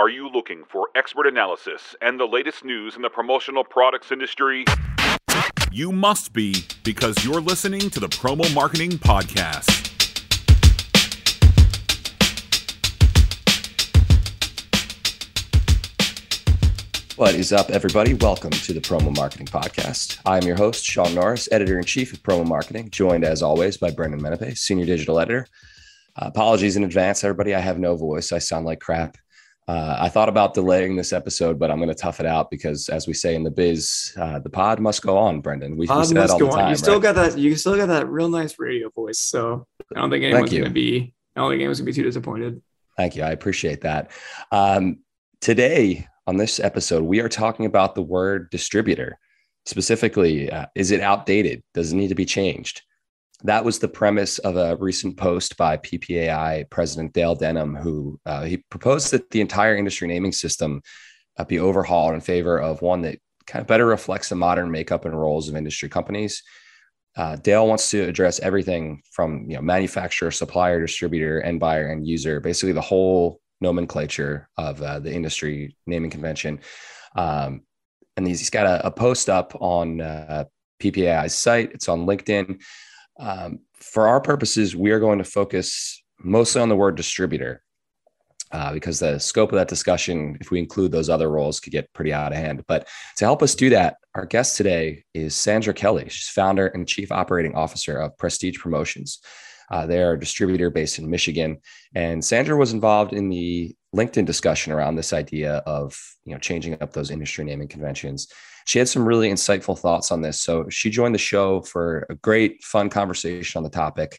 Are you looking for expert analysis and the latest news in the promotional products industry? You must be because you're listening to the Promo Marketing Podcast. What is up, everybody? Welcome to the Promo Marketing Podcast. I am your host, Sean Norris, editor in chief of Promo Marketing, joined as always by Brendan Menapace, senior digital editor. Uh, apologies in advance, everybody. I have no voice. I sound like crap. Uh, I thought about delaying this episode, but I'm going to tough it out because, as we say in the biz, uh, the pod must go on. Brendan, we, pod we all the time. You still right? got that. You still got that real nice radio voice. So I don't think anyone's going to be. I don't think anyone's going to be too disappointed. Thank you. I appreciate that. Um, today on this episode, we are talking about the word distributor. Specifically, uh, is it outdated? Does it need to be changed? That was the premise of a recent post by PPAI President Dale Denham, who uh, he proposed that the entire industry naming system uh, be overhauled in favor of one that kind of better reflects the modern makeup and roles of industry companies. Uh, Dale wants to address everything from you know manufacturer, supplier, distributor, end buyer, and user, basically the whole nomenclature of uh, the industry naming convention. Um, and he's, he's got a, a, post up on uh, PPAI's site. It's on LinkedIn. Um, for our purposes, we are going to focus mostly on the word distributor uh, because the scope of that discussion, if we include those other roles, could get pretty out of hand. But to help us do that, our guest today is Sandra Kelley. She's founder and chief operating officer of Prestige Promotions. Uh, they're a distributor based in Michigan, and Sandra was involved in the LinkedIn discussion around this idea of you know changing up those industry naming conventions she had some really insightful thoughts on this. So she joined the show for a great, fun conversation on the topic.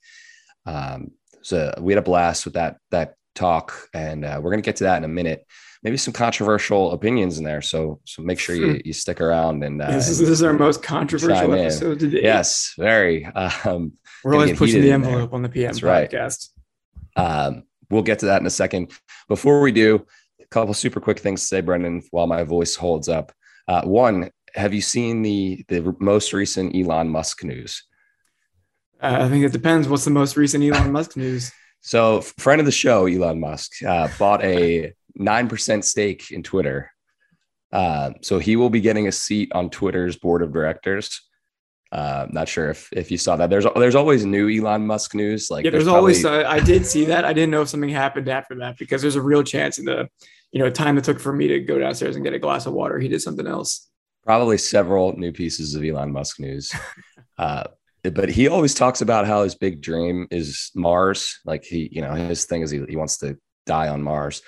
Um, so we had a blast with that that talk, and uh, we're going to get to that in a minute. Maybe some controversial opinions in there, so so make sure you, hmm. you stick around. And uh, this, is, this is our most controversial episode today. Yes, very. Um, we're always pushing the envelope on the PM That's podcast. Right. Um, we'll get to that in a second. Before we do, a couple super quick things to say, Brendan, while my voice holds up. Uh, one, have you seen the the most recent Elon Musk news? Uh, I think it depends. What's the most recent Elon Musk news? So, friend of the show, Elon Musk, uh, bought a nine percent stake in Twitter. Uh, so he will be getting a seat on Twitter's board of directors. Uh, not sure if if you saw that. There's there's always new Elon Musk news. Like yeah, there's, there's always. Uh, I did see that. I didn't know if something happened after that because there's a real chance in the you know time it took for me to go downstairs and get a glass of water, he did something else probably several new pieces of Elon Musk news. uh, but he always talks about how his big dream is Mars. Like he, you know, his thing is he, he wants to die on Mars.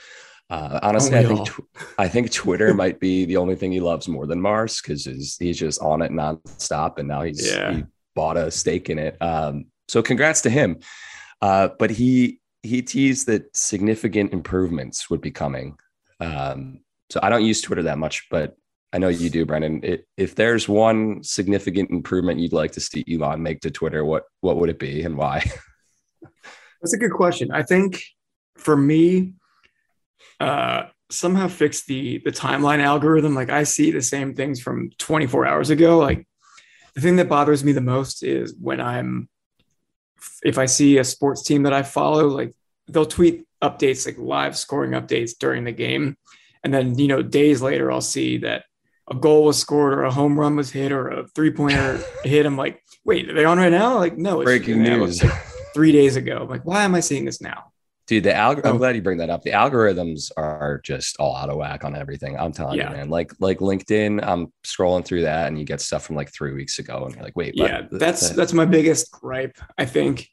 Uh, honestly, I think tw- I think Twitter might be the only thing he loves more than Mars because he's, he's just on it nonstop, and now he's yeah. he bought a stake in it. Um, so congrats to him. Uh, but he he teased that significant improvements would be coming. Um, so I don't use Twitter that much, but I know you do, Brendan. It, if there's one significant improvement you'd like to see Elon make to Twitter, what what would it be and why? That's a good question. I think for me, uh, somehow fix the the timeline algorithm. Like I see the same things from 24 hours ago. Like the thing that bothers me the most is when I'm if I see a sports team that I follow, like they'll tweet updates, like live scoring updates during the game. And then, you know, days later, I'll see that a goal was scored or a home run was hit or a three pointer hit. I'm like, wait, are they on right now? Like, no, it's breaking news. Like three days ago. I'm like, why am I seeing this now? Dude, the alg- oh. I'm glad you bring that up. The algorithms are just all out of whack on everything. I'm telling yeah. you, man. Like like LinkedIn, I'm scrolling through that and you get stuff from like three weeks ago, and you're like, wait, yeah, that's that's my biggest gripe. I think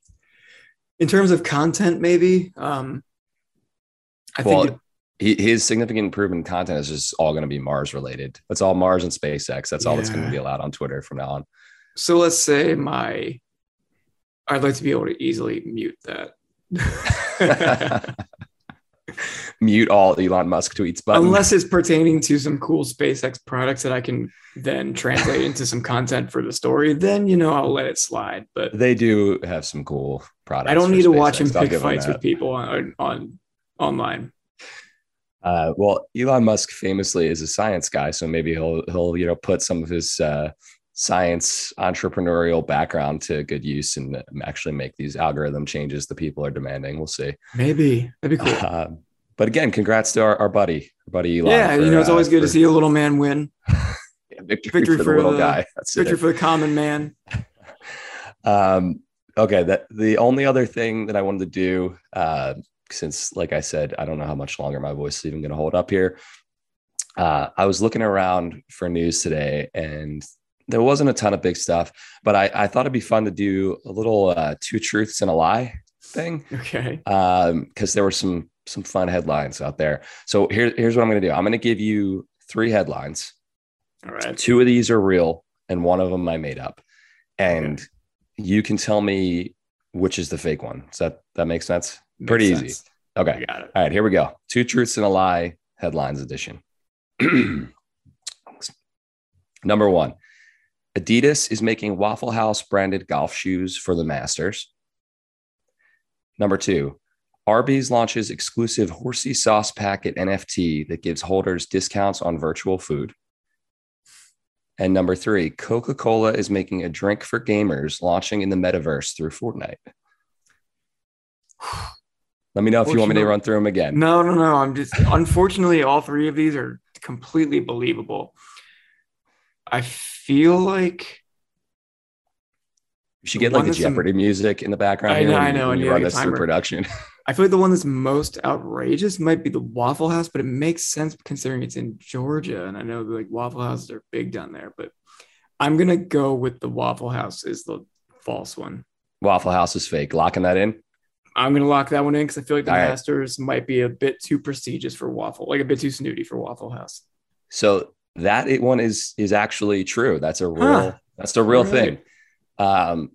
in terms of content, maybe. Um, I well, think he, his significant improvement in content is just all going to be Mars related. That's all Mars and SpaceX. That's all that's going to be allowed on Twitter from now on. So let's say my, I'd like to be able to easily mute that. mute all Elon Musk tweets, but unless it's pertaining to some cool SpaceX products that I can then translate into some content for the story, then you know I'll let it slide. But they do have some cool products. I don't need to watch him pick fights with people on, on online. Uh, well, Elon Musk famously is a science guy, so maybe he'll he'll you know put some of his uh, science entrepreneurial background to good use and actually make these algorithm changes the people are demanding. We'll see. Maybe that'd be cool. Uh, but again, congrats to our, our buddy, our buddy Eli. Yeah, for, you know, it's always uh, good to see a little man win. yeah, victory, victory for the little the- guy. That's Victory it. for the common man. Um, okay, that the only other thing that I wanted to do, uh, since like I said, I don't know how much longer my voice is even going to hold up here. Uh, I was looking around for news today, and there wasn't a ton of big stuff, but I, I thought it'd be fun to do a little uh, two truths and a lie thing Okay. because there were some some fun headlines out there. So here, here's what I'm going to do. I'm going to give you three headlines. All right. Two of these are real, and one of them I made up. And you can tell me which is the fake one. Does that that make sense? Pretty Makes easy. Okay. Got it. All right, here we go. Two truths and a lie headlines edition. Number one Adidas is making Waffle House branded golf shoes for the Masters. Number two Arby's launches exclusive horsey sauce packet NFT that gives holders discounts on virtual food. And number three, Coca Cola is making a drink for gamers launching in the metaverse through Fortnite. Let me know if you want me to run through them again. No, no, no. I'm just unfortunately all three of these are completely believable. I feel like You should get like the that's in- Jeopardy music in the background. I know, I know, and you run this through production. I feel like the one that's most outrageous might be the Waffle House, but it makes sense considering it's in Georgia, and I know like Waffle Houses are big down there. But I'm gonna go with the Waffle House is the false one. Waffle House is fake. Locking that in. I'm gonna lock that one in because I feel like the All right. Masters might be a bit too prestigious for Waffle, like a bit too snooty for Waffle House. So that it one is is actually true. That's a real Huh. that's a real All thing. Um,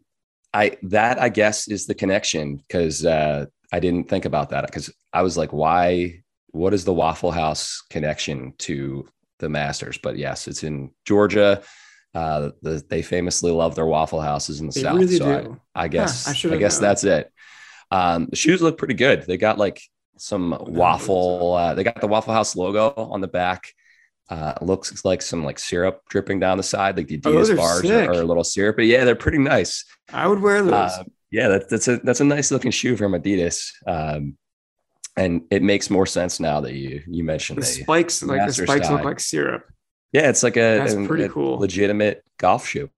I that I guess is the connection because uh, I didn't think about that because I was like, why? What is the Waffle House connection to the Masters? But yes, it's in Georgia. Uh, the, they famously love their Waffle Houses in the They South. really so I-. I guess I I, guess known. that's it. Um, the shoes look pretty good. They got like some waffle. Uh, they got the Waffle House logo on the back. Uh, looks like some like syrup dripping down the side, like the Oh, Adidas are bars are, are a little syrupy. Yeah, they're pretty nice. I would wear those. Uh, yeah, that, that's a that's a nice looking shoe from Adidas. Um, and it makes more sense now that you you mentioned the spikes, like the spikes look like syrup. yeah, it's like a, That's an- pretty cool. legitimate golf shoe.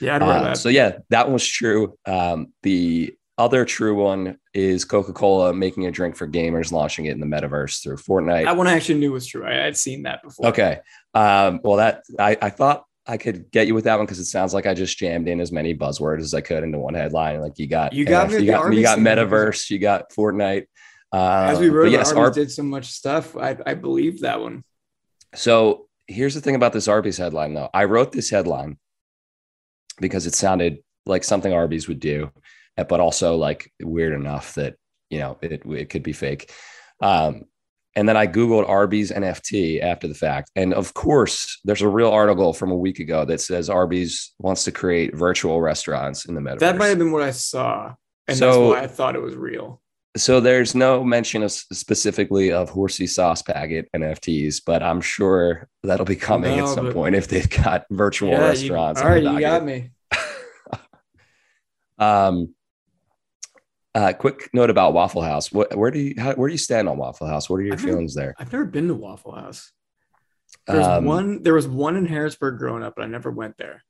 Yeah, I'd wear Uh, that. so yeah, that was true. Um, the other true one is Coca-Cola making a drink for gamers, launching it in the metaverse through Fortnite. that one I actually knew was true. I had seen that before. Okay. Um, well, that I, I thought I could get you with that one because it sounds like I just jammed in as many buzzwords as I could into one headline. Like you got, You got NF you got, you got metaverse, you got Fortnite. Uh, As we wrote, yes, Arby's Ar- did so much stuff. I, I believe that one. So here's the thing about this Arby's headline, though. I wrote this headline because it sounded like something Arby's would do, but also like weird enough that you know it, it could be fake. Um, and then I googled Arby's NFT after the fact, and of course, there's a real article from a week ago that says Arby's wants to create virtual restaurants in the metaverse. That might have been what I saw, and So- that's why I thought it was real. So there's no mention of specifically of horsey sauce packet NFTs, but I'm sure that'll be coming No, at some point if they've got virtual Yeah, restaurants. all on right, you got me. Um, uh, quick note about Waffle House. What, where do you how, where do you stand on Waffle House? What are your I've never- feelings there? I've never been to Waffle House. There's Um, one. There was one in Harrisburg growing up, but I never went there.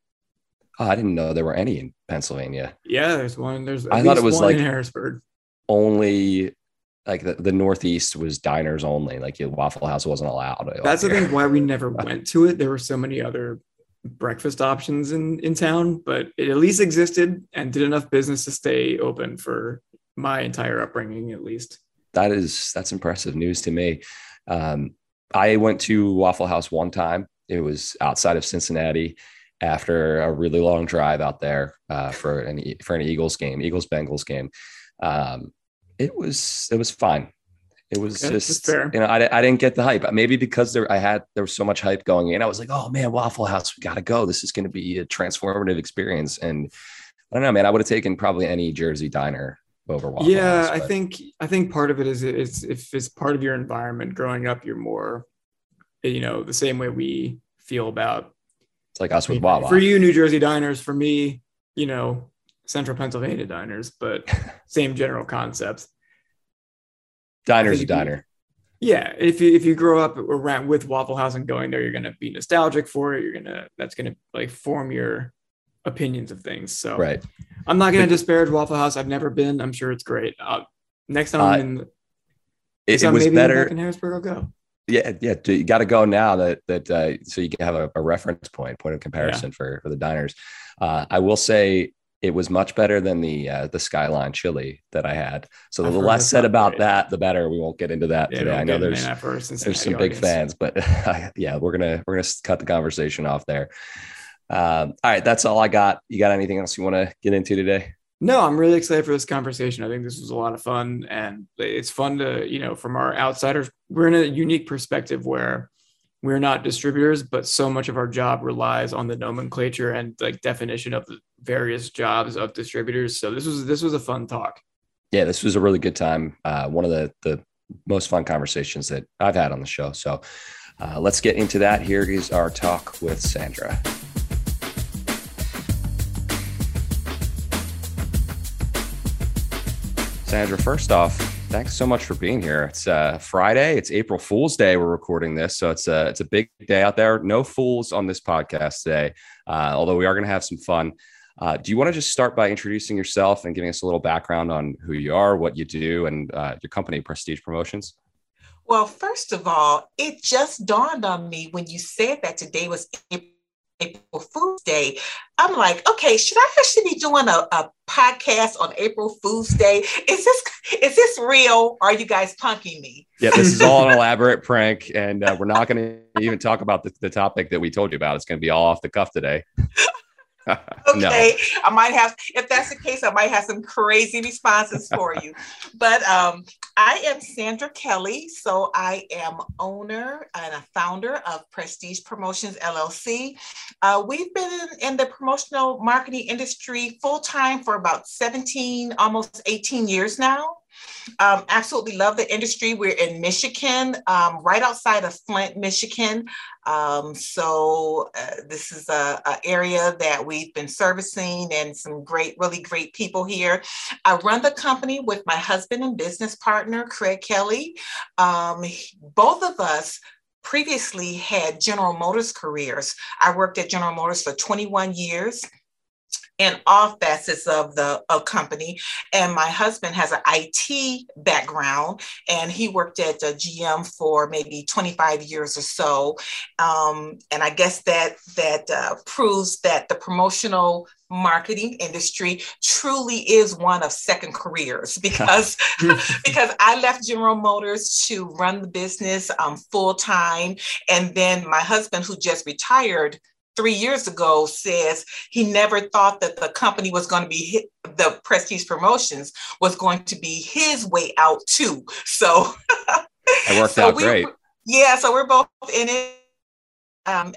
oh, I didn't know there were any in Pennsylvania. Yeah, there's one. There's. I thought it was like- in Harrisburg. Only like the, the Northeast was diners only. Like your Waffle House wasn't allowed. That's the thing why we never went to it. There were so many other breakfast options in in town, but it at least existed and did enough business to stay open for my entire upbringing, at least. that is that's impressive news to me. Um, I went to Waffle House one time. It was outside of Cincinnati after a really long drive out there uh, for an for an Eagles game, Eagles Bengals game. Um, it was it was fine. It was Okay, just fair. you know I, I didn't get the hype. Maybe because there I had there was so much hype going in. I was like, oh man, Waffle House, we got to go. This is going to be a transformative experience. And I don't know, man. I would have taken probably any Jersey diner over Waffle yeah, House. I think I think part of it is it's if it's part of your environment growing up, you're more, you know, the same way we feel about it's like us with Wawa. For you, New Jersey diners. For me, you know, Central Pennsylvania diners, but same general concept. Diner's a diner. Yeah, if you if you grow up around with Waffle House and going there, you're gonna be nostalgic for it. You're gonna that's gonna like form your opinions of things. So right, I'm not gonna disparage Waffle House. I've never been. I'm sure it's great. Uh, next time uh, I'm in, it, it was better in Harrisburg. I'll go. Yeah, yeah, you got to go now that that uh, so you can have a, a, reference point, point of comparison yeah. for for the diners. Uh, I will say it was much better than the uh, the Skyline chili that I had. So the less said about great. that, the better. We won't get into that yeah, today. I know there's there's some big fans, but yeah, we're gonna we're gonna cut the conversation off there. Um, all right, that's all I got. You got anything else you want to get into today? No, I'm really excited for this conversation. I think this was a lot of fun, and it's fun to you know from our outsiders. We're in a unique perspective where we're not distributors, but so much of our job relies on the nomenclature and like definition of the various jobs of distributors. So this was this was a fun talk. Yeah, this was a really good time. Uh, one of the the most fun conversations that I've had on the show. So uh, let's get into that. Here is our talk with Sandra. Sandra, first off, thanks so much for being here. It's uh, Friday. It's April Fool's Day. We're recording this, so it's a it's a big day out there. No fools on this podcast today, uh, although we are going to have some fun. Uh, do you want to just start by introducing yourself and giving us a little background on who you are, what you do, and uh, your company, Prestige Promotions? Well, first of all, it just dawned on me when you said that today was April April Fool's Day, I'm like, okay, should I actually be doing a, a podcast on April Fool's Day? Is this is this real? Are you guys punking me? Yeah, this is all an elaborate prank, and uh, we're not going to even talk about the, the topic that we told you about. It's going to be all off the cuff today. okay, no. I might have, if that's the case, I might have some crazy responses for you. But um, I am Sandra Kelley. So I am owner and a founder of Prestige Promotions LLC. Uh, we've been in, in, the promotional marketing industry full time for about 17, almost 18 years now. Um, absolutely love the industry. We're in Michigan, um, right outside of Flint, Michigan. Um, so uh, this is a, a, area that we've been servicing and some great, really great people here. I run the company with my husband and business partner, Craig Kelley. Um, both of us previously had General Motors careers. I worked at General Motors for 21 years in all facets of the of company. And my husband has an IT background, and he worked at a GM for maybe 25 years or so. Um, and I guess that that uh, proves that the promotional marketing industry truly is one of second careers because because I left General Motors to run the business um, full time, and then my husband, who just retired three years ago says he never thought that the company was going to be hit, the Prestige Promotions was going to be his way out too. So it worked so out we, great. Yeah, so we're both in it. Um,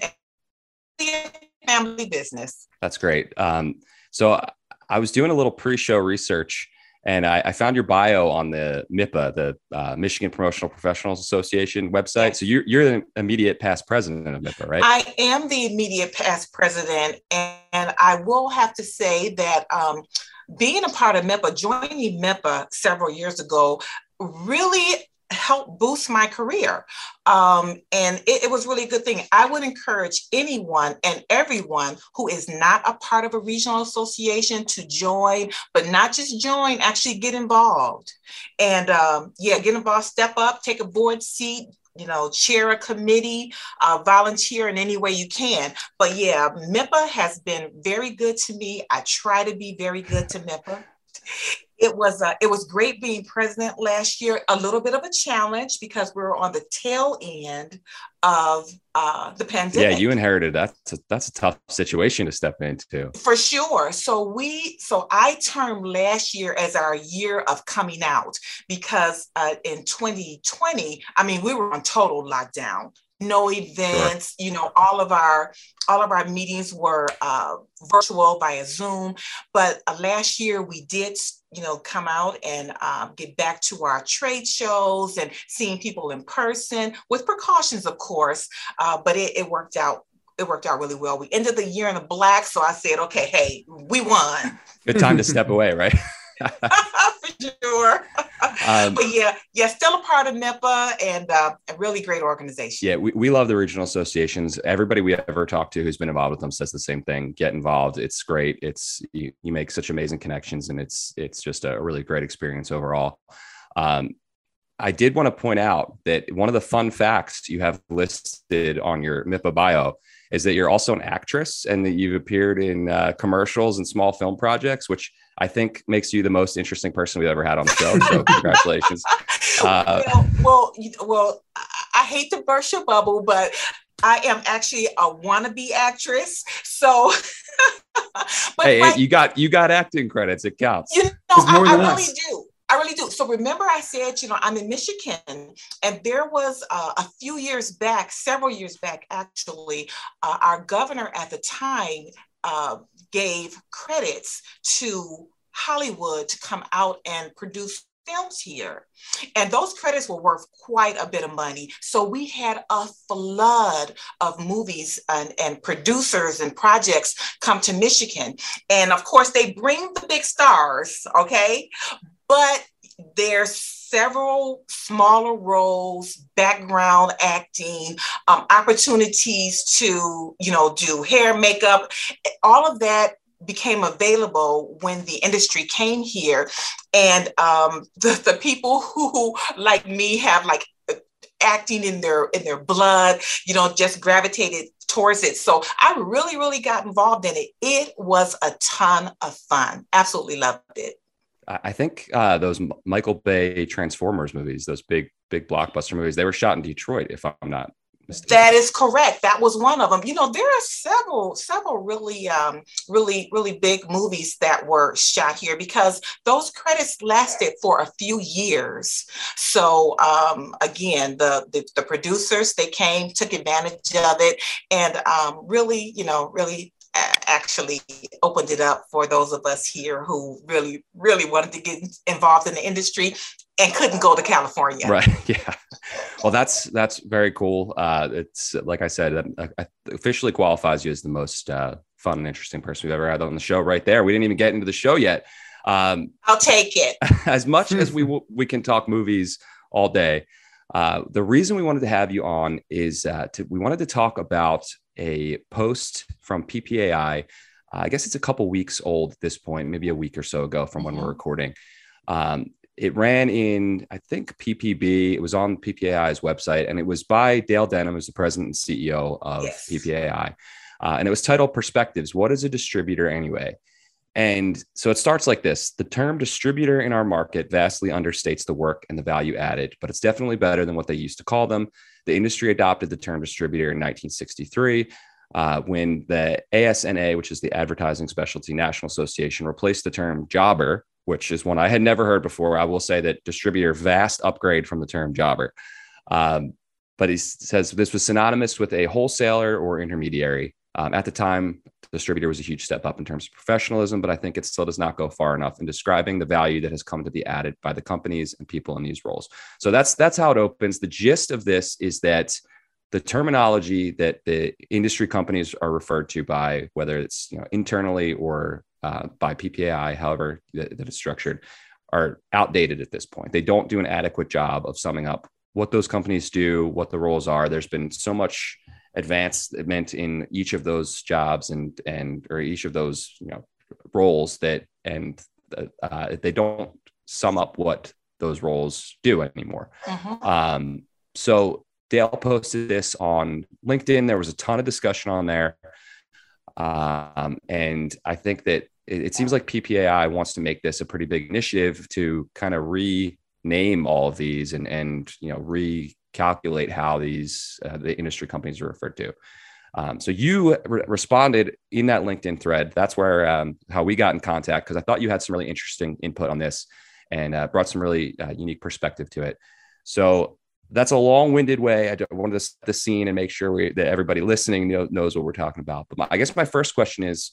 family business. That's great. Um, so I was doing a little pre-show research and I, I, found your bio on the MIPA, the uh, Michigan Promotional Professionals Association website. So you're, you're the immediate past president of MIPA, right? I am the immediate past president. And, and I will have to say that um, being a part of MIPA, joining MIPA several years ago, really help boost my career. Um, and it, it, was really a good thing. I would encourage anyone and everyone who is not a part of a regional association to join, but not just join, actually get involved. And um, yeah, get involved, step up, take a board seat, you know, chair a committee, uh, volunteer in any way you can. But yeah, MIPA has been very good to me. I try to be very good to MIPA it was uh, it was great being president last year. A little bit of a challenge because we are on the tail end of uh, the pandemic. Yeah, you inherited that. That's a, that's a tough situation to step into. For sure. So we so I termed last year as our year of coming out because uh, in 2020, I mean, we were on total lockdown no events sure. you know all of our all of our meetings were uh, virtual via zoom but uh, last year we did you know come out and um, get back to our trade shows and seeing people in person with precautions of course uh, but it, it worked out it worked out really well. We ended the year in the black so i said okay hey we won. Good time to step away right sure. Um, but yeah, yeah, still a part of MIPA and uh, a really great organization. Yeah, we, we love the regional associations. Everybody we ever talked to who's been involved with them says the same thing. Get involved. It's great. It's you, you make such amazing connections and it's it's just a really great experience overall. Um, I did want to point out that one of the fun facts you have listed on your MIPA bio is that you're also an actress and that you've appeared in uh, commercials and small film projects, which I think makes you the most interesting person we've ever had on the show. So congratulations. Uh, well, well, well, I hate to burst your bubble, but I am actually a wannabe actress. So, but hey, hey, you got you got acting credits. It counts. You know, I, I really do. I really do. So remember, I said, you know, I'm in Michigan, and there was uh, a few years back, several years back, actually, uh, our governor at the time uh, gave credits to Hollywood to come out and produce films here. And those credits were worth quite a bit of money. So we had a flood of movies and, and producers and projects come to Michigan. And of course, they bring the big stars, okay? but there's several smaller roles background acting um, opportunities to you know do hair makeup. All of that became available when the industry came here. And um, the, the people who like me have like acting in their in their blood you know just gravitated towards it. So i really really got involved in it. It was a ton of fun. Absolutely loved it I think uh, those Michael Bay Transformers movies, those big big blockbuster movies, they were shot in Detroit, if I'm not mistaken. That is correct. That was one of them. You know, there are several several really um, really really big movies that were shot here because those credits lasted for a few years. So um, again, the, the, the producers they came took advantage of it and um, really you know really actually opened it up for those of us here who really, really wanted to get involved in the industry and couldn't go to California. Right. Yeah. Well, that's that's very cool. Uh, it's like I said, uh, officially qualifies you as the most uh, fun and interesting person we've ever had on the show. Right there. We didn't even get into the show yet. Um, I'll take it. As much as we w- we can talk movies all day. Uh, the reason we wanted to have you on is uh, to, we wanted to talk about a post from PPAI. Uh, I guess it's a couple weeks old at this point, maybe a week or so ago from when mm-hmm. we're recording. Um, it ran in, I think, PPB. It was on PPAI's website, and it was by Dale Denham, who's the president and CEO of yes. PPAI. Uh, and it was titled Perspectives What is a Distributor Anyway? And so it starts like this The term distributor in our market vastly understates the work and the value added, but it's definitely better than what they used to call them. The industry adopted the term distributor in 1963 uh, when the ASNA, which is the Advertising Specialty National Association, replaced the term jobber, which is one I had never heard before. I will say that distributor, vast upgrade from the term jobber. Um, but he says this was synonymous with a wholesaler or intermediary. Um, at the time, distributor was a huge step up in terms of professionalism, but I think it still does not go far enough in describing the value that has come to be added by the companies and people in these roles. So that's that's how it opens. The gist of this is that the terminology that the industry companies are referred to by, whether it's you know internally or uh, by PPAI, however that, that is structured, are outdated at this point. They don't do an adequate job of summing up what those companies do, what the roles are. There's been so much advancement in each of those jobs and and or each of those you know roles that and uh, they don't sum up what those roles do anymore. Uh-huh. Um, so Dale posted this on LinkedIn. There was a ton of discussion on there. Um, and I think that it, it, seems like PPAI wants to make this a pretty big initiative to kind of rename all of these and, and you know, re calculate how these uh, the industry companies are referred to. Um, so you re- responded in that LinkedIn thread. That's where um, how we got in contact because I thought you had some really interesting input on this and uh, brought some really uh, unique perspective to it. So that's a long-winded way. I wanted to set the scene and make sure we, that everybody listening know, knows what we're talking about. But my, I guess my first question is,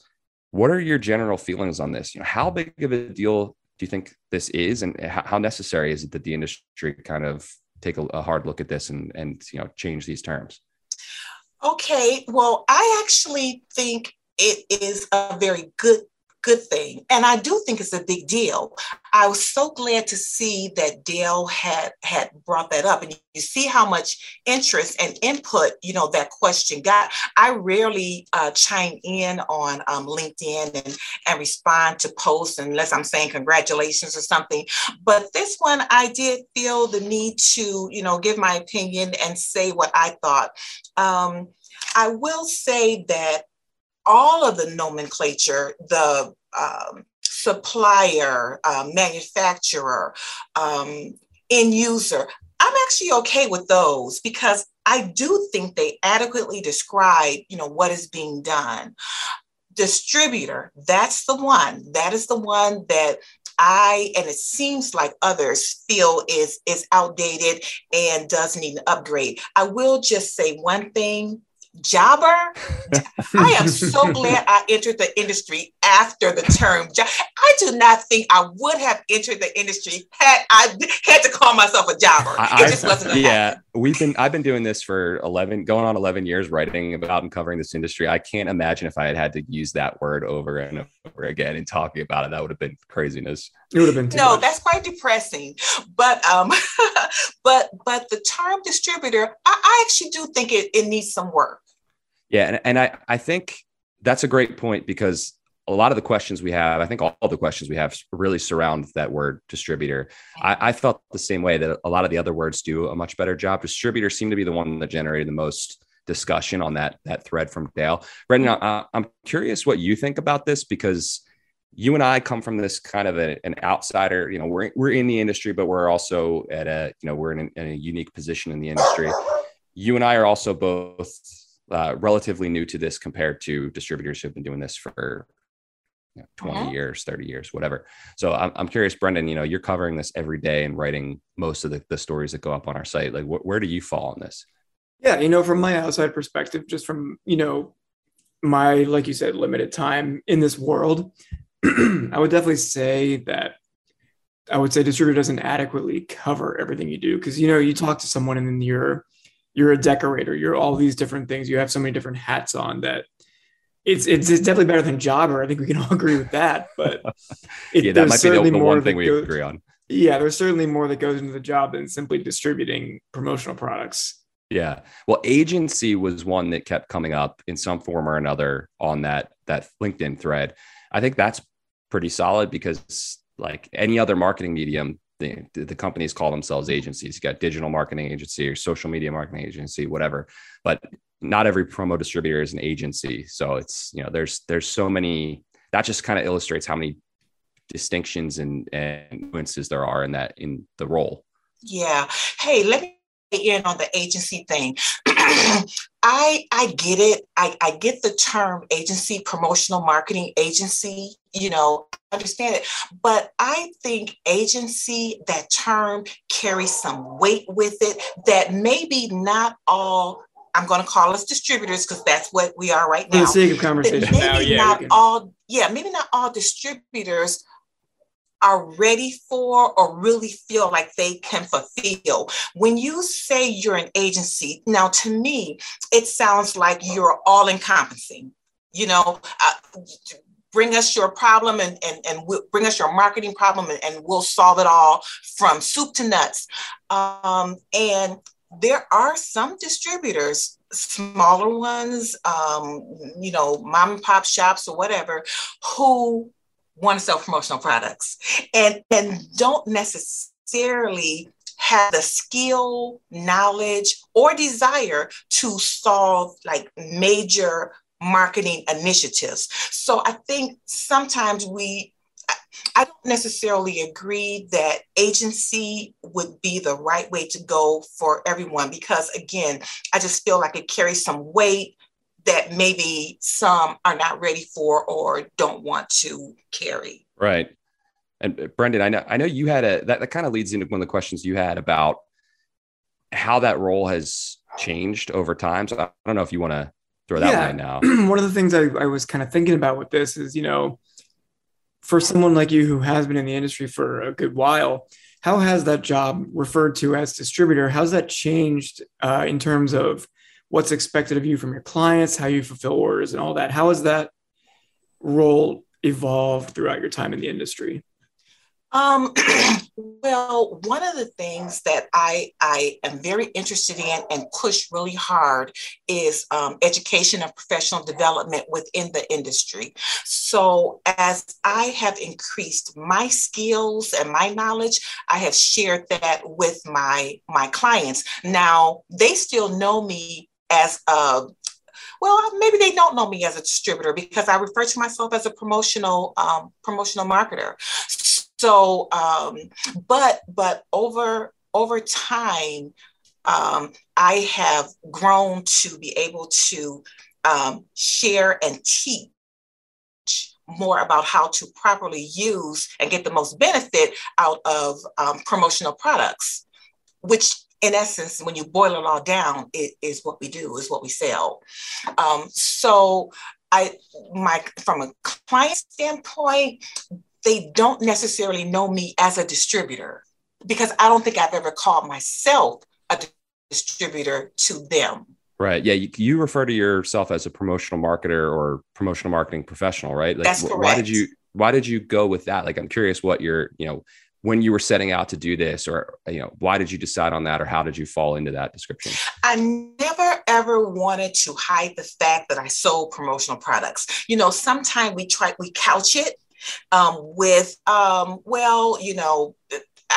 what are your general feelings on this? You know, how big of a deal do you think this is, and how necessary is it that the industry kind of take a, a hard look at this and and you know change these terms? Okay, well, I actually think it is a very good good thing. And I do think it's a big deal. I was so glad to see that Dale had had brought that up. And you see how much interest and input, you know, that question got. I rarely uh, chime in on um, LinkedIn and, and respond to posts unless I'm saying congratulations or something. But this one, I did feel the need to, you know, give my opinion and say what I thought. Um, I will say that all of the nomenclature, the um, supplier, uh, manufacturer, um, end user, I'm actually okay with those because I do think they adequately describe, you know, what is being done. Distributor, that's the one. That is the one that I and it seems like others feel is is outdated and does need an upgrade. I will just say one thing jobber. I am so glad I entered the industry after the term job. I do not think I would have entered the industry had I had to call myself a jobber. I, it just wasn't. Yeah, we've been. I've been doing this for eleven, going on eleven years, writing about and covering this industry. I can't imagine if I had had to use that word over and over again and talking about it. That would have been craziness. It would have been. no, much. that's quite depressing. But um, but but the term distributor, I, I actually do think it, it needs some work. Yeah, and, and I I think that's a great point because a lot of the questions we have, I think all, the questions we have really surround that word distributor. I, I, felt the same way that a lot of the other words do a much better job. Distributor seemed to be the one that generated the most discussion on that that thread from Dale. Brendan, I, I'm curious what you think about this because you and I come from this kind of a, an outsider. You know, we're we're in the industry, but we're also at a you know we're in in a unique position in the industry. You and I are also both uh, relatively new to this compared to distributors who've been doing this for you know, 20 uh-huh. years, 30 years, whatever. So I'm, I'm curious, Brendan, you know, you're covering this every day and writing most of the, the stories that go up on our site. Like, wh- where do you fall on this? Yeah, you know, from my outside perspective, just from, you know, my, like you said, limited time in this world, I would definitely say that I would say distributor doesn't adequately cover everything you do. Cause, you know, you talk to someone and then you're, you're a decorator, you're all these different things. You have so many different hats on that it's, it's, it's definitely better than Jobber. I think we can all agree with that. But it, yeah, that might be the, the one thing we goes, agree on. Yeah, there's certainly more that goes into the job than simply distributing promotional products. Yeah. Well, agency was one that kept coming up in some form or another on that that LinkedIn thread. I think that's pretty solid because like any other marketing medium, the, the companies call themselves mm-hmm. agencies. You got digital marketing agency or social media marketing agency, whatever. But not every promo distributor is an agency. So it's, you know, there's there's so many that just kind of illustrates how many distinctions and, and nuances there are in that in the role. Yeah. Hey, let me in on the agency thing. I I get it. I, I get the term agency, promotional marketing agency, you know, understand it. But I think agency, that term carries some weight with it that maybe not all I'm going to call us distributors because that's what we are right now. For the sake of conversation, maybe now, yeah, not all, yeah, maybe not all distributors are ready for or really feel like they can fulfill. When you say you're an agency, now to me, it sounds like you're all encompassing. You know, uh, bring us your problem and, and, and we'll bring us your marketing problem and, and we'll solve it all from soup to nuts. Um, and there are some distributors, smaller ones, um, you know, mom and pop shops or whatever, who want to sell promotional products and, and don't necessarily have the skill, knowledge, or desire to solve like major marketing initiatives. So I think sometimes we I don't necessarily agree that agency would be the right way to go for everyone because, again, I just feel like it carries some weight that maybe some are not ready for or don't want to carry. Right. And uh, Brendan, I know I know you had a that, that kind of leads into one of the questions you had about how that role has changed over time. So I don't know if you want to throw that yeah. now. one of the things I, I was kind of thinking about with this is, you know, for someone like you who has been in the industry for a good while, how has that job referred to as distributor? How's that changed uh, in terms of what's expected of you from your clients, how you fulfill orders, and all that? How has that role evolved throughout your time in the industry? Um, well, one of the things that I, I am very interested in and push really hard is um, education and professional development within the industry. So, as I have increased my skills and my knowledge, I have shared that with my my clients. Now, they still know me as a well maybe they don't know me as a distributor because i refer to myself as a promotional um, promotional marketer. So, um, but but over over time, um, I have grown to be able to um, share and teach more about how to properly use and get the most benefit out of um, promotional products, which in essence, when you boil it all down, it is what we do, is what we sell. Um, so I my from a client standpoint, they don't necessarily know me as a distributor because I don't think I've ever called myself a distributor to them. Right. Yeah. You, you, refer to yourself as a promotional marketer or promotional marketing professional, right? Like, That's correct. Why did you Why did you go with that? Like, I'm curious what your you know when you were setting out to do this or you know why did you decide on that or how did you fall into that description? I never ever wanted to hide the fact that i sold promotional products. You know sometimes we try we couch it um, with, um, well, you know,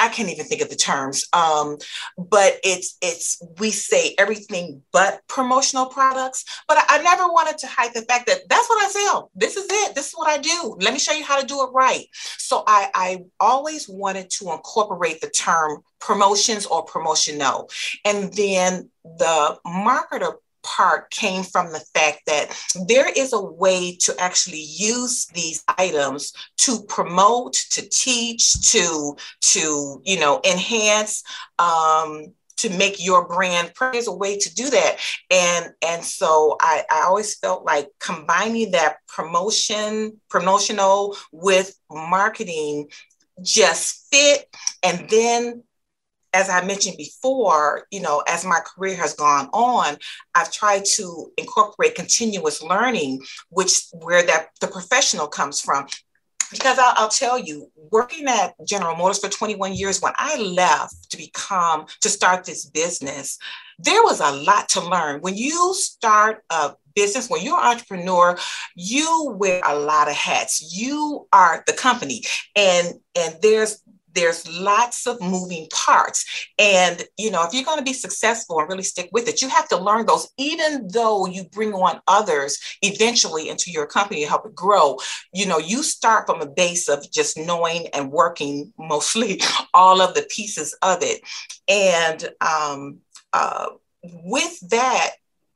I can't even think of the terms, um, but it's it's we say everything but promotional products. But I, I, never wanted to hide the fact that that's what I sell. This is it. This is what I do. Let me show you how to do it right. So I, I always wanted to incorporate the term promotions or promotional, and then the marketer part came from the fact that there is a way to actually use these items to promote to teach to to you know enhance um, to make your brand. There's a way to do that. And and so I, I always felt like combining that promotion promotional with marketing just fit. And then as I mentioned before, you know, as my career has gone on, I've tried to incorporate continuous learning, which where that the professional comes from. Because I'll, I'll tell you, working at General Motors for 21 years, when I left to become to start this business, there was a lot to learn. When you start a business, when you're an entrepreneur, you wear a lot of hats. You are the company, and and there's there's lots of moving parts. And you know if you're going to be successful and really stick with it you have to learn those even though you bring on others eventually into your company to help it grow you know you start from a base of just knowing and working mostly all of the pieces of it. And um, uh, with that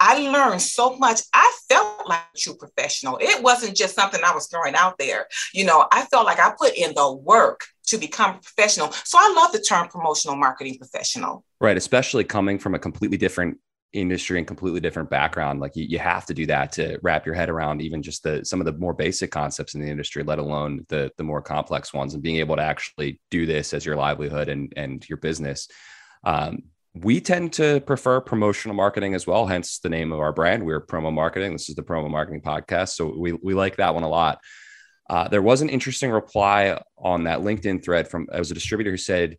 I learned so much. I felt like a true professional. It wasn't just something I was throwing out there. You know, I felt like I put in the work to become a professional. So I love the term promotional marketing professional. Right. Especially coming from a completely different industry and completely different background. Like you, you have to do that to wrap your head around even just the some of the more basic concepts in the industry, let alone the the more complex ones and being able to actually do this as your livelihood and and your business. Um, we tend to prefer promotional marketing as well, hence the name of our brand. We're promo marketing. This is the promo marketing podcast. So we, we like that one a lot. Uh, there was an interesting reply on that LinkedIn thread from as a distributor who said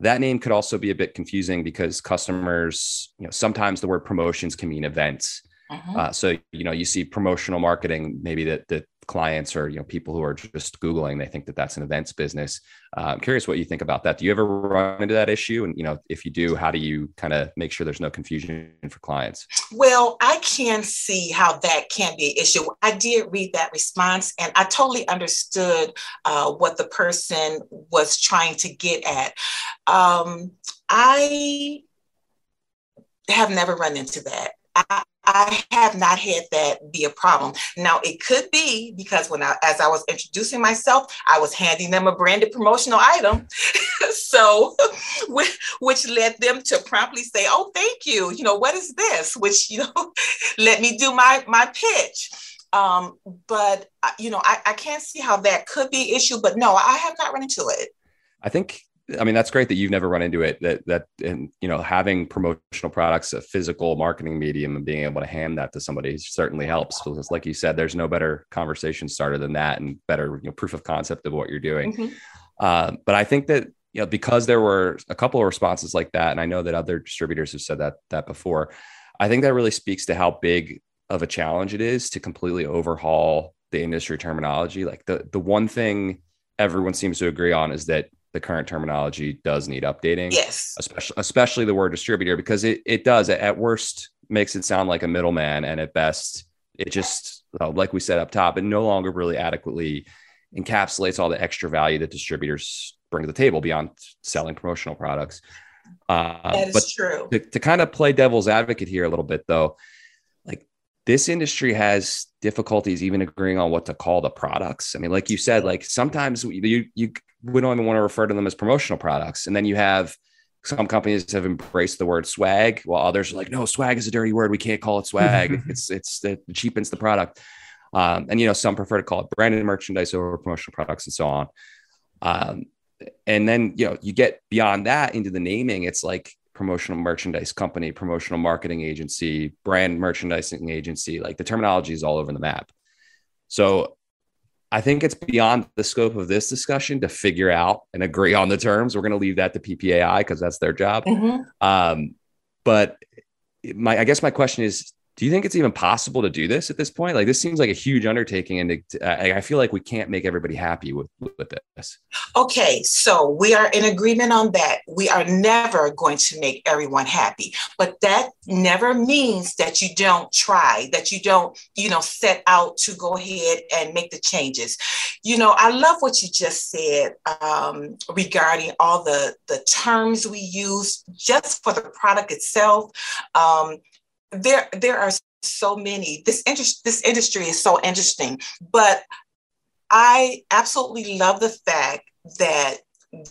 that name could also be a bit confusing because customers, you know, sometimes the word promotions can mean events. Uh-huh. Uh, so you know, you see promotional marketing, maybe that that clients or you know people who are just googling they think that that's an events business. Uh, i'm curious what you think about that. Do you ever run into that issue? And you know if you do how do you kind of make sure there's no confusion for clients? Well i can see how that can be an issue. I did read that response and i totally understood uh, what the person was trying to get at. Um, i have never run into that. I, I have not had that be a problem. Now it could be because when I, as I was introducing myself, I was handing them a branded promotional item, so which, which led them to promptly say, "Oh, thank you. You know what is this?" Which you know, let me do my my pitch. Um, but uh, you know, I, I can't see how that could be issue. But no, I have not run into it. I think I mean, that's great that you've never run into it. That that and you know, having promotional products, a physical marketing medium, and being able to hand that to somebody certainly helps. Because, like you said, there's no better conversation starter than that, and better you know, proof of concept of what you're doing. Mm-hmm. Uh, but I think that you know, because there were a couple of responses like that, and I know that other distributors have said that that before. I think that really speaks to how big of a challenge it is to completely overhaul the industry terminology. Like the the one thing everyone seems to agree on is that the current terminology does need updating. Yes. Especially especially the word distributor because it it does at worst makes it sound like a middleman and at best it just like we said up top it no longer really adequately encapsulates all the extra value that distributors bring to the table beyond selling promotional products. Uh, that is but true. To, to kind of play devil's advocate here a little bit though, like this industry has difficulties even agreeing on what to call the products. I mean, like you said, like sometimes you you we don't even want to refer to them as promotional products, and then you have some companies have embraced the word swag, while others are like, no, swag is a dirty word. We can't call it swag. it's it's it cheapens the product. Um, and you know, some prefer to call it branded merchandise over promotional products and so on. Um, and then you know, you get beyond that into the naming. It's like promotional merchandise company, promotional marketing agency, brand merchandising agency. Like the terminology is all over the map. So I think it's beyond the scope of this discussion to figure out and agree on the terms. We're going to leave that to PPAI because that's their job. Mm-hmm. Um, but my, I guess my question is, do you think it's even possible to do this at this point? Like this seems like a huge undertaking, and I feel like we can't make everybody happy with with this. Okay, so we are in agreement on that. We are never going to make everyone happy, but that never means that you don't try, that you don't, you know, set out to go ahead and make the changes. You know, I love what you just said um, regarding all the the terms we use just for the product itself. Um, there there are so many. This interest this industry is so interesting, but I absolutely love the fact that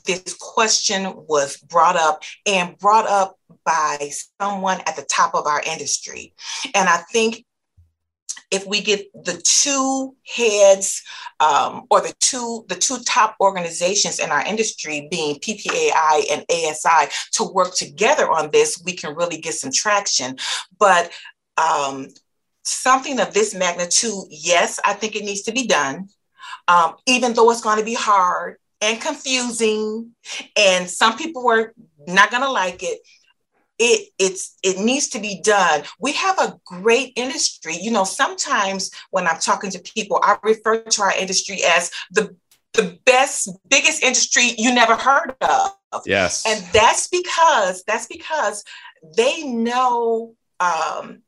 this question was brought up and brought up by someone at the top of our industry. And I think if we get the two heads um, or the two the two top organizations in our industry being PPAI and ASI to work together on this, we can really get some traction. But um, something of this magnitude, yes, I think it needs to be done. Um, even though it's going to be hard and confusing, and some people are not going to like it, it it's it needs to be done. We have a great industry. You know sometimes when i'm talking to people i refer to our industry as the the best biggest industry you never heard of. Yes. And that's because that's because they know um,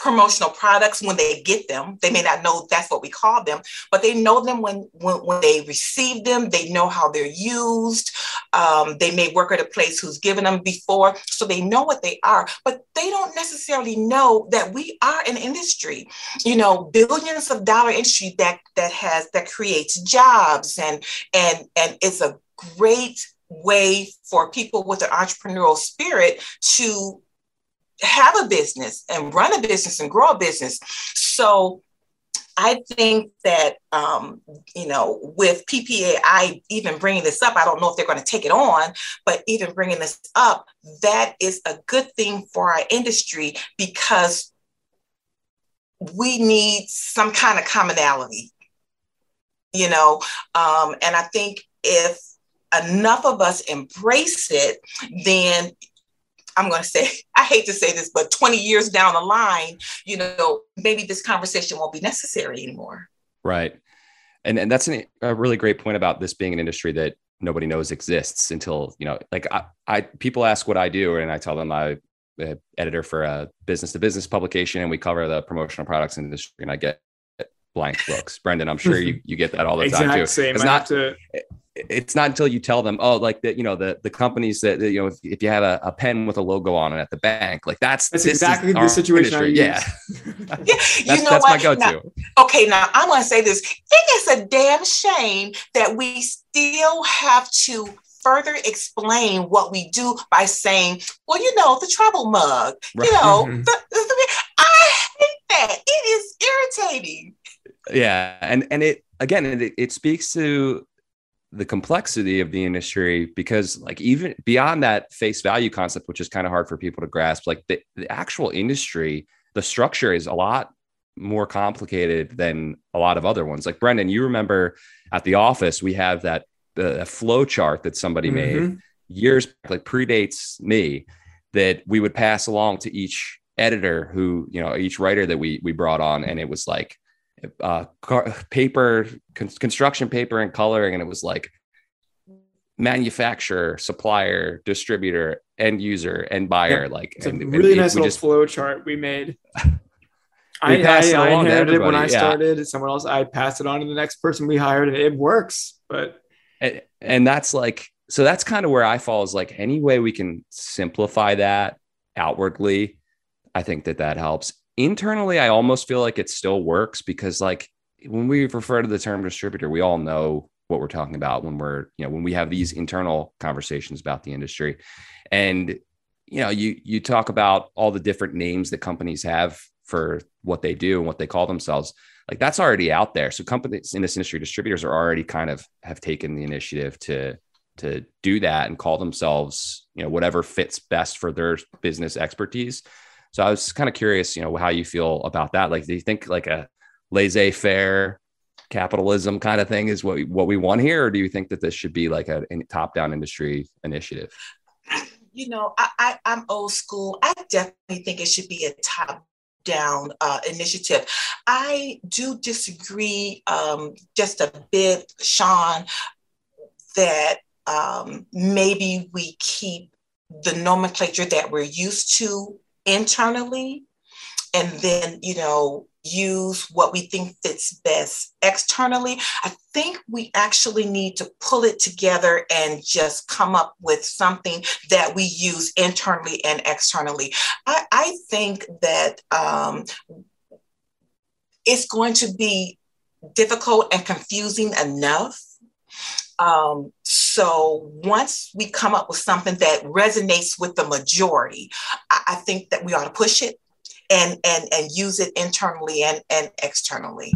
promotional products when they get them. They may not know that's what we call them, but they know them when when, when they receive them. They know how they're used. Um, they may work at a place who's given them before, so they know what they are, but they don't necessarily know that we are an industry, you know, billions of dollar industry that that has that creates jobs and and and it's a great way for people with an entrepreneurial spirit to have a business and run a business and grow a business. So I think that, um, you know, with PPAI even bringing this up, I don't know if they're going to take it on, but even bringing this up, that is a good thing for our industry because we need some kind of commonality, you know, um, and I think if enough of us embrace it, then I'm going to say, I hate to say this, but 20 years down the line, you know, maybe this conversation won't be necessary anymore. Right. And, and that's an, a really great point about this being an industry that nobody knows exists until, you know, like I, I people ask what I do and I tell them I'm a uh, editor for a business to business publication and we cover the promotional products industry and I get blank looks. Brendan, I'm sure you, you get that all the exact time too. Same. It's I not to it's not until you tell them, oh, like the you know the the companies that you know if, if you have a, a, pen with a logo on it at the bank, like that's that's exactly the situation. Yeah, yeah, you that's, know that's what? my go-to. Now, okay, now I'm going to say this: it is a damn shame that we still have to further explain what we do by saying, well, you know, the travel mug, right. you know, mm-hmm. the, the, I hate that. It is irritating. Yeah, and and it again, it, it speaks to the complexity of the industry because like even beyond that face value concept which is kind of hard for people to grasp like the, the actual industry the structure is a lot more complicated than a lot of other ones like brendan you remember at the office we have that uh, flow chart that somebody mm-hmm. made years back, like predates me that we would pass along to each editor who you know each writer that we we brought on and it was like uh, car, paper, con- construction paper and coloring, and it was like manufacturer, supplier, distributor, end user, and buyer. Like it's and, a really nice little just, flow chart we made. we I, I, I inherited it when I yeah. started. Someone else, I passed it on to the next person we hired, and it works. But and, and that's like so that's kind of where I fall is like any way we can simplify that outwardly. I think that that helps internally i almost feel like it still works because like when we refer to the term distributor we all know what we're talking about when we're you know when we have these internal conversations about the industry. And you know you you talk about all the different names that companies have for what they do and what they call themselves like that's already out there. So companies in this industry distributors are already kind of have taken the initiative to to do that and call themselves you know whatever fits best for their business expertise so I was kind of curious, you know, how you feel about that. Like, do you think like a laissez-faire capitalism kind of thing is what we, what we want here, or do you think that this should be like a, a top-down industry initiative? You know, I, I am old school. I definitely think it should be a top down uh, initiative. I do disagree um, just a bit, Sean, that um, maybe we keep the nomenclature that we're used to internally and then you know use what we think fits best externally. I think we actually need to pull it together and just come up with something that we use internally and externally. I, I think that um, it's going to be difficult and confusing enough um, so once we come up with something that resonates with the majority, I, I think that we ought to push it and and and use it internally and and externally.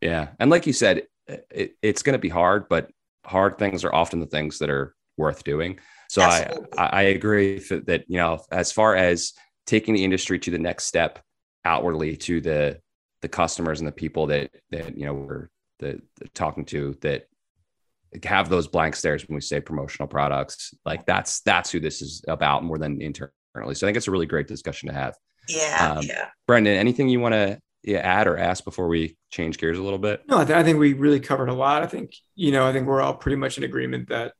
Yeah, and like you said, it, it's going to be hard, but hard things are often the things that are worth doing. So I, I agree that you know as far as taking the industry to the next step outwardly to the the customers and the people that that you know we're the, the talking to that have those blank stares when we say promotional products. Like that's that's who this is about more than internally. So I think it's a really great discussion to have. Yeah, um, yeah. Brendan, anything you want to yeah, add or ask before we change gears a little bit? No, I, th- I think we really covered a lot. I think you know, I think we're all pretty much in agreement that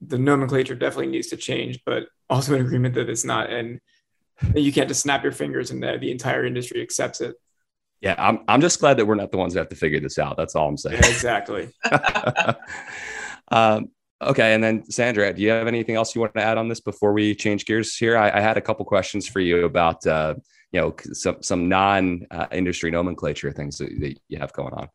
the nomenclature definitely needs to change, but also in agreement that it's not, and you can't just snap your fingers and the, the entire industry accepts it. Yeah, I'm, I'm just glad that we're not the ones that have to figure this out. That's all I'm saying. Yeah, exactly. um, okay. And then, Sandra, do you have anything else you want to add on this before we change gears here? I, I had a couple questions for you about, uh, you know, some, some non uh, industry nomenclature things that, that you have going on.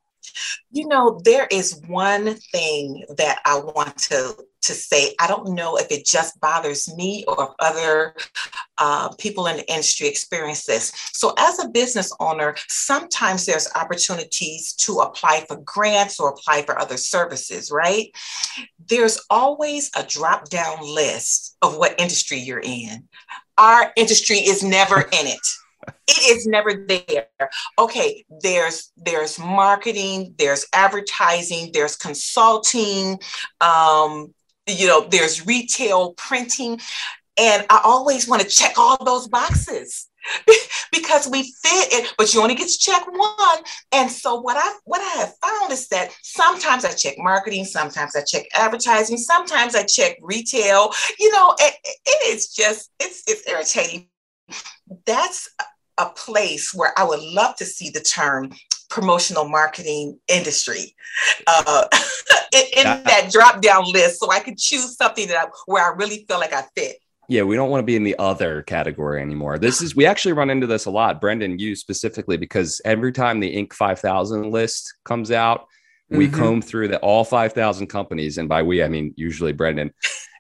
You know, there is one thing that I want to to say. I don't know if it just bothers me or if other uh, people in the industry experience this. So, as a business owner, sometimes there's opportunities to apply for grants or apply for other services, right? There's always a drop down list of what industry you're in. Our industry is never in it it is never there. Okay there's there's marketing there's advertising there's consulting um, you know there's retail printing. And i always want to check all those boxes because we fit it but you only get to check one. And so what i what i have found is that sometimes i check marketing sometimes i check advertising sometimes i check retail. You know it, it is just it's it's irritating. That's a place where I would love to see the term promotional marketing industry uh, in, in that drop down list so I could choose something that I, where I really feel like I fit. Yeah, we don't want to be in the other category anymore. This is we actually run into this a lot, Brendan, you specifically, because every time the Inc. 5000 list comes out, we mm-hmm. comb through the all 5,000 companies, and by we I mean usually Brendan,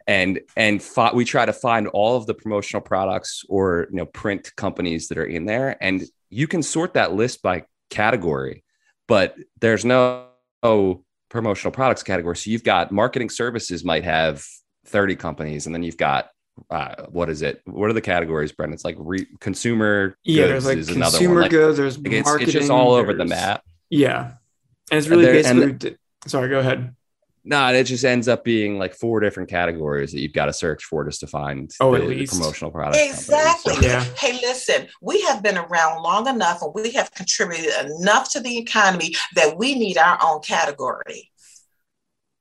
and and we try to find all of the promotional products or you know print companies that are in there and you can sort that list by category but there's no, no promotional products category. So you've got marketing services might have 30 companies, and then you've got uh, what is it? What are the categories, Brendan? It's like re- consumer yeah, there's like consumer like, goods, there's like it's, it's, just all over the map. Yeah. And it's really basically sorry, go ahead. No, nah, it just ends up being like four different categories that you've got to search for just to find oh, the, at least. The promotional products. Exactly. So. Yeah. Hey, listen, we have been around long enough and we have contributed enough to the economy that we need our own category.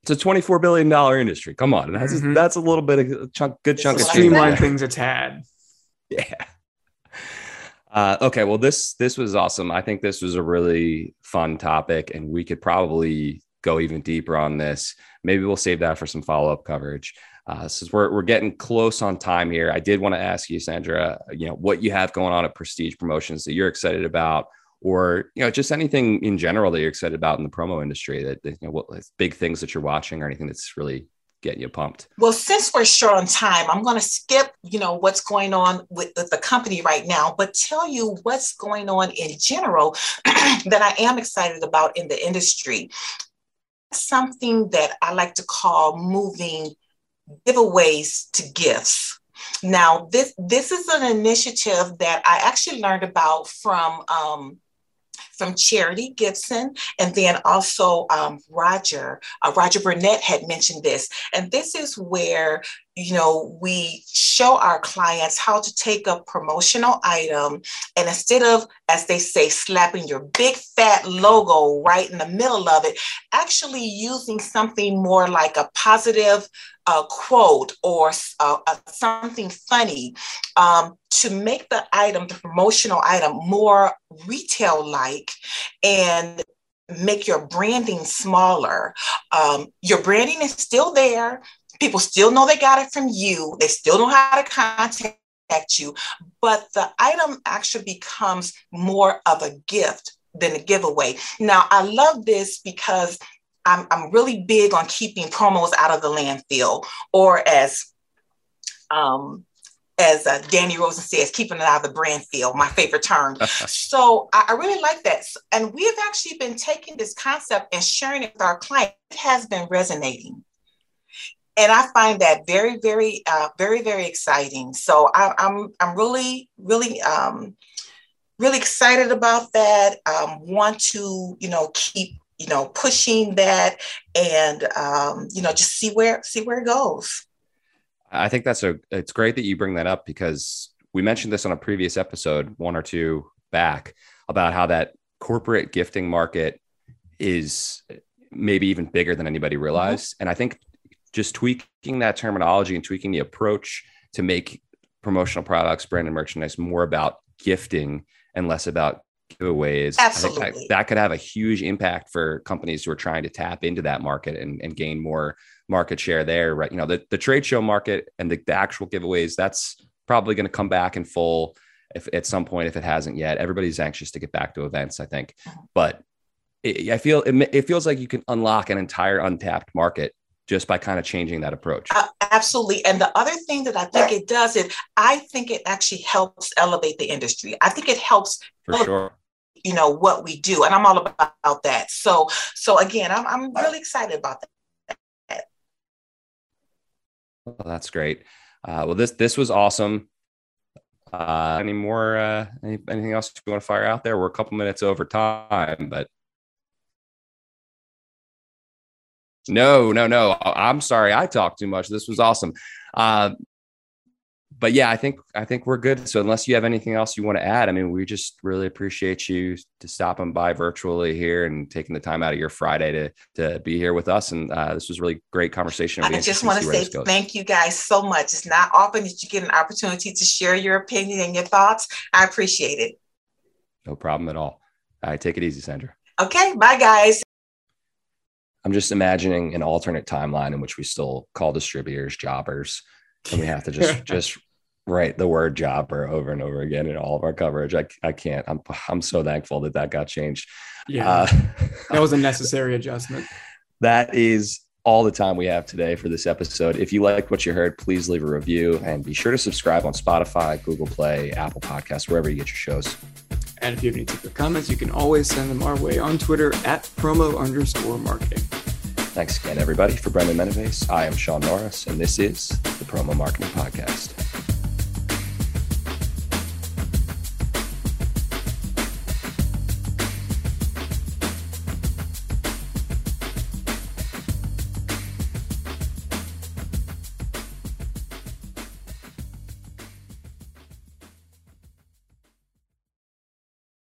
It's a twenty-four billion dollar industry. Come on, that's mm-hmm. that's a little bit of a chunk, good chunk of streamline things a tad. Yeah. Uh, okay, well this this was awesome. I think this was a really fun topic, and we could probably go even deeper on this. Maybe we'll save that for some follow up coverage. Uh, since we're, we're getting close on time here, I did want to ask you, Sandra, you know, what you have going on at Prestige Promotions that you're excited about, or you know, just anything in general that you're excited about in the promo industry. That you know, what big things that you're watching, or anything that's really getting you pumped? Well, since we're short on time, I'm going to skip, you know, what's going on with, with the company right now, but tell you what's going on in general that I am excited about in the industry something that I like to call moving giveaways to gifts. Now, this this is an initiative that I actually learned about from um, from Charity Gibson, and then also um, Roger. Uh, Roger Burnett had mentioned this, and this is where you know we show our clients how to take a promotional item and instead of as they say slapping your big fat logo right in the middle of it actually using something more like a positive uh, quote or something funny um, to make the item the promotional item more retail like and make your branding smaller um, your branding is still there People still know they got it from you. They still know how to contact you, but the item actually becomes more of a gift than a giveaway. Now, I love this because I'm, I'm really big on keeping promos out of the landfill, or as um, as uh, Danny Rosen says, keeping it out of the brand field, my favorite term. so I, I, really like that. And we have actually been taking this concept and sharing it with our clients. It has been resonating and I find that very, very, uh, very, very exciting. So I, am I'm, I'm really, really, um, really excited about that. Um, want to, you know, keep, you know, pushing that, and um, you know, just see where see where it goes. I think that's a. It's great that you bring that up because we mentioned this on a previous episode, one or two back, about how that corporate gifting market is maybe even bigger than anybody mm-hmm. realized. Mm-hmm. And I think just tweaking that terminology and tweaking the approach to make promotional products, branded merchandise more about gifting and less about giveaways. Absolutely. That, that, could have a huge impact for companies who are trying to tap into that market and, and gain more market share there. Right. You know, the, the trade show market and the, the actual giveaways, that's probably going to come back in full if at some point, if it hasn't yet. Everybody's anxious to get back to events, I think. Mm-hmm. But it, I feel it, it feels like you can unlock an entire untapped market just by kind of changing that approach. Uh, absolutely. And the other thing that I think it does is I think it actually helps elevate the industry. I think it helps for sure. You know what we do, and I'm all about that. So, so again, I'm I'm really excited about that. Well, that's great. Uh, well, this this was awesome. Uh, any more? Uh, any, anything else you want to fire out there? We're a couple minutes over time, but No, no, no. I'm sorry. I talked too much. This was awesome. Uh, but yeah, I think I think we're good. So unless you have anything else you want to add, I mean, we just really appreciate you to stopping by virtually here and taking the time out of your Friday to to be here with us. And uh, this was really great conversation. I just want to say thank you guys so much. It's not often that you get an opportunity to share your opinion and your thoughts. I appreciate it. No problem at all. All right, take it easy, Sandra. Okay, bye guys. I'm just imagining an alternate timeline in which we still call distributors jobbers, and we have to just just write the word jobber over and over again in all of our coverage. I, I can't. I'm I'm so thankful that that got changed. Yeah, uh, that was a necessary adjustment. That is all the time we have today for this episode. If you liked what you heard, please leave a review and be sure to subscribe on Spotify, Google Play, Apple Podcasts, wherever you get your shows. And if you have any particular comments, you can always send them our way on Twitter at promo underscore marketing. Thanks again, everybody. For Brendan Menapace, I am Sean Norris, and this is the Promo Marketing Podcast.